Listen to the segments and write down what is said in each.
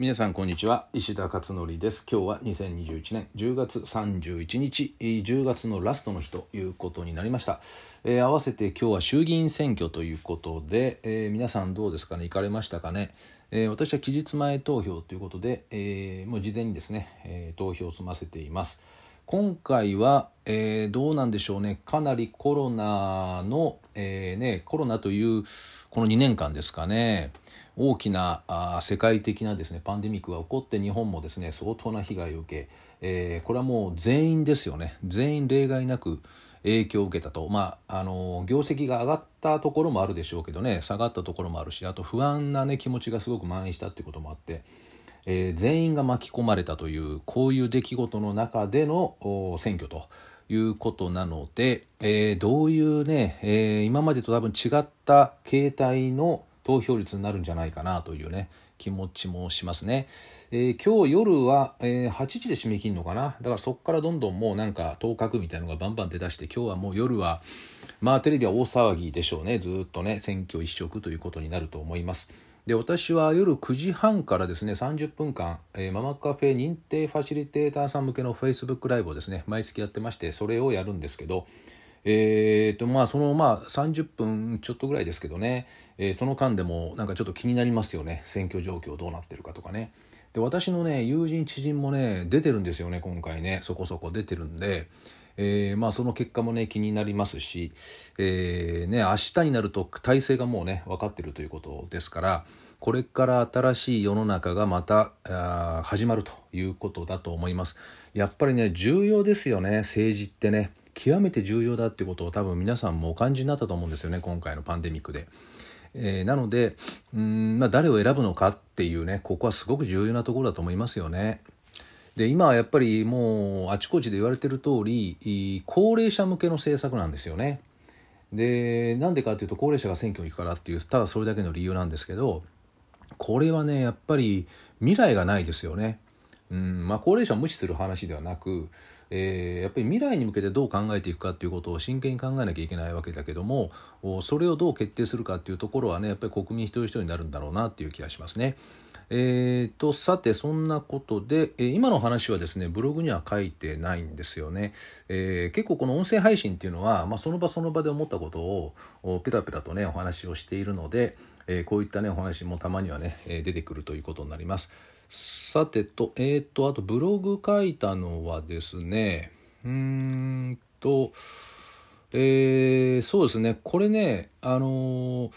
皆さんこんにちは。石田勝則です。今日は2021年10月31日10月のラストの日ということになりました、えー、合わせて今日は衆議院選挙ということで、えー、皆さんどうですかね？行かれましたかね、えー、私は期日前投票ということで、えもう事前にですね、え投票を済ませています。今回は、えどうなんでしょうね？かなりコロナの、えね、コロナというこの2年間ですかね。大きなあ世界的なですねパンデミックが起こって日本もですね相当な被害を受け、えー、これはもう全員ですよね全員例外なく影響を受けたとまああの業績が上がったところもあるでしょうけどね下がったところもあるしあと不安なね気持ちがすごく蔓延したっていうこともあって。えー、全員が巻き込まれたというこういう出来事の中での選挙ということなので、えー、どういうね、えー、今までと多分違った形態の投票率になるんじゃないかなというね気持ちもしますね、えー、今日夜は、えー、8時で締め切るのかな？だからそこからどんどんもうなんか当確みたいのがバンバン出だして今日はもう夜はまあテレビは大騒ぎでしょうね。ずっとね選挙一色ということになると思います。で私は夜9時半からですね30分間、えー、ママカフェ認定ファシリテーターさん向けの Facebook ライブをですね毎月やってましてそれをやるんですけどえーとまあ、そのまあ30分ちょっとぐらいですけどね、えー、その間でもなんかちょっと気になりますよね。選挙状況どうなってるかとかね。で私のね友人知人もね出てるんですよね今回ね。そこそこ出てるんで、えー、まあその結果もね気になりますし、えー、ね明日になると体制がもうね分かってるということですから。これから新しい世の中がまた始まるということだと思います。やっぱりね重要ですよね政治ってね。極めて重要だってことを多分皆さんもお感じになったと思うんですよね今回のパンデミックで。えー、なのでうん、まあ、誰を選ぶのかっていうねここはすごく重要なところだと思いますよね。で今はやっぱりもうあちこちで言われてる通り高齢者向けの政策なんですよね。でなんでかっていうと高齢者が選挙に行くからっていうただそれだけの理由なんですけどこれはねやっぱり未来がないですよね。うんまあ、高齢者を無視する話ではなく、えー、やっぱり未来に向けてどう考えていくかっていうことを真剣に考えなきゃいけないわけだけどもそれをどう決定するかっていうところはねやっぱり国民一人一人になるんだろうなっていう気がしますね。えーと、さてそんなことで、えー、今の話はですねブログには書いてないんですよね、えー、結構この音声配信っていうのは、まあ、その場その場で思ったことをペラペラとねお話をしているので、えー、こういったねお話もたまにはね出てくるということになります。さてと、えっ、と、あとブログ書いたのはですね、うーんと、えー、そうですね、これね、あの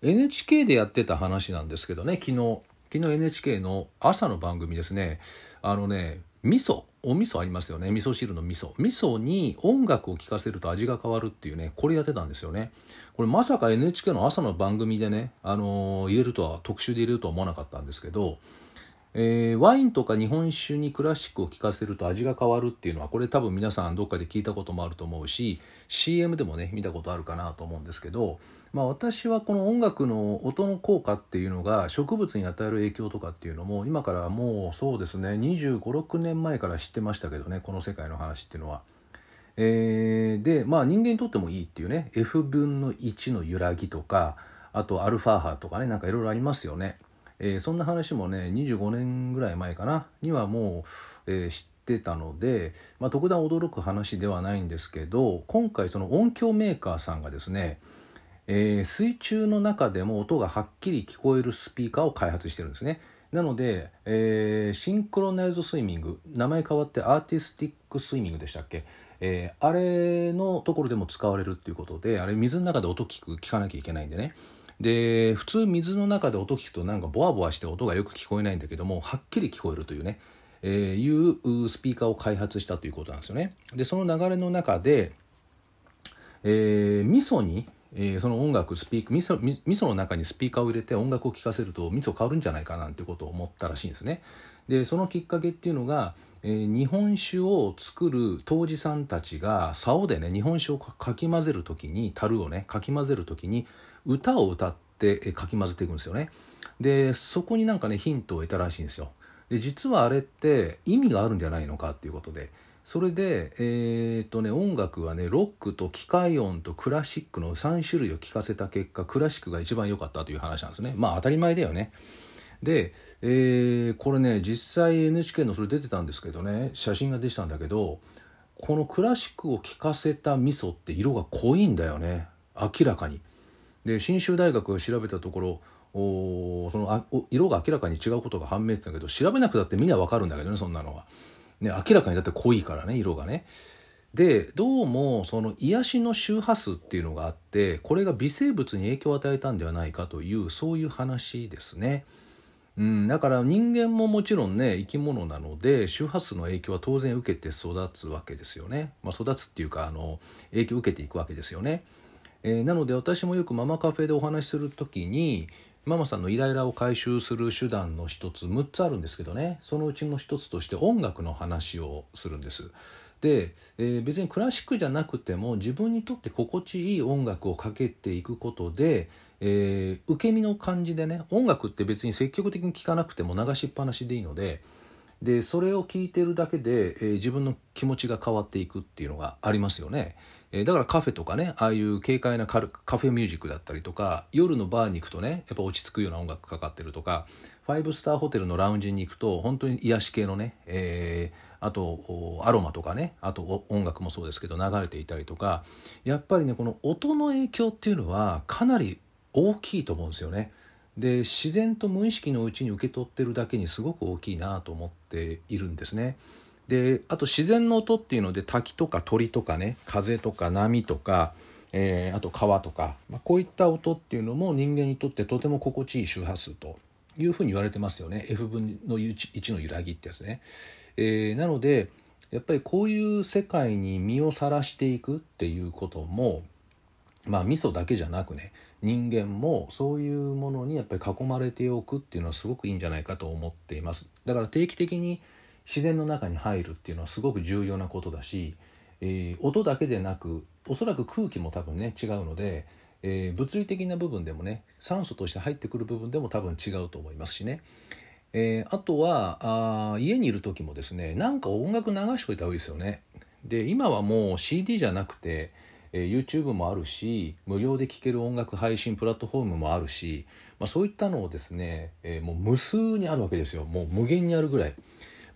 NHK でやってた話なんですけどね、昨日、昨日 NHK の朝の番組ですね、あのね、味噌、お味噌ありますよね、味噌汁の味噌。味噌に音楽を聴かせると味が変わるっていうね、これやってたんですよね。これまさか NHK の朝の番組でね、あの入れるとは、特集で入れるとは思わなかったんですけど、えー、ワインとか日本酒にクラシックを聴かせると味が変わるっていうのはこれ多分皆さんどっかで聞いたこともあると思うし CM でもね見たことあるかなと思うんですけど、まあ、私はこの音楽の音の効果っていうのが植物に与える影響とかっていうのも今からもうそうですね2 5 6年前から知ってましたけどねこの世界の話っていうのは。えー、でまあ人間にとってもいいっていうね F 分の1の揺らぎとかあとアルファ波とかねなんかいろいろありますよね。えー、そんな話もね25年ぐらい前かなにはもう、えー、知ってたので、まあ、特段驚く話ではないんですけど今回その音響メーカーさんがですね、えー、水中の中でも音がはっきり聞こえるスピーカーを開発してるんですね。なので、えー、シンクロナイズスイミング名前変わってアーティスティックスイミングでしたっけ、えー、あれのところでも使われるっていうことであれ水の中で音聞く聞かなきゃいけないんでねで普通水の中で音聞くとなんかボワボワして音がよく聞こえないんだけどもはっきり聞こえるというね、えー、いうスピーカーを開発したということなんですよね。でその流れの中で、えー、味噌に、えー、その音楽スピーク味噌味噌の中にスピーカーを入れて音楽を聴かせると味噌変わるんじゃないかなんてことを思ったらしいんですね。でそのきっかけっていうのが、えー、日本酒を作る杜氏さんたちが竿でね日本酒をかき混ぜる時に樽をねかき混ぜる時に歌を歌ってかき混ぜていくんですよね。でそこになんかねヒントを得たらしいんですよ。で実はあれって意味があるんじゃないのかっていうことでそれで、えー、とね、音楽はねロックと機械音とクラシックの3種類を聴かせた結果クラシックが一番良かったという話なんですね。まあ当たり前だよね。で、えー、これね実際 NHK のそれ出てたんですけどね写真が出てたんだけどこのクラシックを聴かせた味噌って色が濃いんだよね明らかに。で信州大学が調べたところおそのあ色が明らかに違うことが判明してたけど調べなくたってみんな分かるんだけどねそんなのは。ね、明らかにだって濃いからね色がね。でどうもその癒しの周波数っていうのがあってこれが微生物に影響を与えたんではないかというそういう話ですね。うん、だから人間ももちろんね生き物なので周波数の影響は当然受けて育つわけですよね、まあ、育つっていうかあの影響を受けていくわけですよね、えー、なので私もよくママカフェでお話しする時にママさんのイライラを回収する手段の一つ6つあるんですけどねそのうちの一つとして音楽の話をするんですで、えー、別にクラシックじゃなくても自分にとって心地いい音楽をかけていくことで、えー、受け身の感じでね音楽って別に積極的に聴かなくても流しっぱなしでいいのででそれを聴いてるだけで、えー、自分の気持ちが変わっていくっていうのがありますよね。えー、だからカフェとかねああいう軽快なカフェミュージックだったりとか夜のバーに行くとねやっぱ落ち着くような音楽かかってるとかファイブスターホテルのラウンジに行くと本当に癒し系のね、えー、あとアロマとかねあと音楽もそうですけど流れていたりとかやっぱりねこの音の影響っていうのはかなり大きいと思うんですよね。で自然と無意識のうちに受け取ってるだけにすごく大きいなと思っているんですね。であと自然の音っていうので滝とか鳥とかね風とか波とか、えー、あと川とか、まあ、こういった音っていうのも人間にとってとても心地いい周波数というふうに言われてますよね F 分の 1, の揺らぎってやつね。えー、なのでやっぱりこういう世界に身をさらしていくっていうこともまあ味噌だけじゃなくね人間もそういうものにやっぱり囲まれておくっていうのはすごくいいんじゃないかと思っていますだから定期的に自然の中に入るっていうのはすごく重要なことだし、えー、音だけでなくおそらく空気も多分ね違うので、えー、物理的な部分でもね酸素として入ってくる部分でも多分違うと思いますしね、えー、あとはあ家にいる時もですねなんか音楽流しといた方がいいですよね。で今はもう CD じゃなくてえー、YouTube もあるし無料で聴ける音楽配信プラットフォームもあるし、まあ、そういったのをですね、えー、もう無数にあるわけですよ。もう無限にあるぐらい。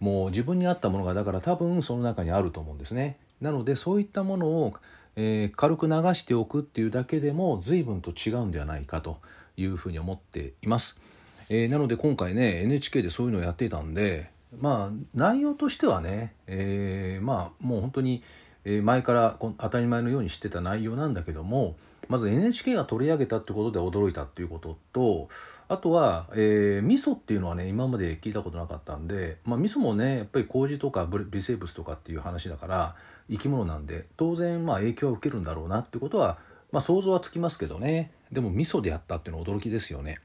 もう自分に合ったものがだから多分その中にあると思うんですね。なのでそういったものを、えー、軽く流しておくっていうだけでも随分と違うんではないかというふうに思っています、えー、なので今回ね NHK でそういうのをやっていたんでまあ内容としてはね、えー、まあもう本当にえ前から当たり前のように知ってた内容なんだけどもまず NHK が取り上げたってことで驚いたっていうこととあとは、えー、味噌っていうのはね今まで聞いたことなかったんで、まあ、味噌もねやっぱり麹とか微生物とかっていう話だから生き物なんで当然まあ影響は受けるんだろうなってことは、まあ、想像はつきますけどねでも味噌でやったっていうのは驚きですよね。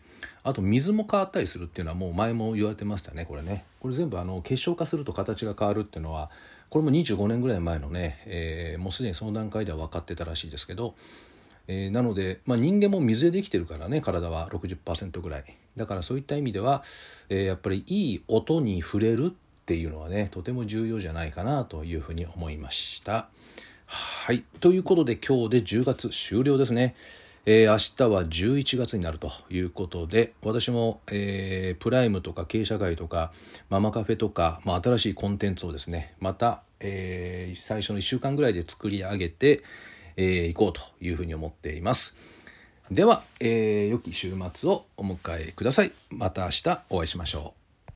あと水も変わったりするっていうのはもう前も言われてましたねこれねこれ全部あの結晶化すると形が変わるっていうのはこれも25年ぐらい前のね、えー、もうすでにその段階では分かってたらしいですけど、えー、なので、まあ、人間も水でできてるからね体は60%ぐらいだからそういった意味では、えー、やっぱりいい音に触れるっていうのはねとても重要じゃないかなというふうに思いました。はい。ということで今日で10月終了ですね。えー、明日は11月になるということで私も、えー、プライムとか経営社会とかママカフェとか、まあ、新しいコンテンツをですねまた、えー、最初の1週間ぐらいで作り上げて、えー、こうというふうに思っています。では、えー、良き週末をお迎えください。また明日お会いしましょう。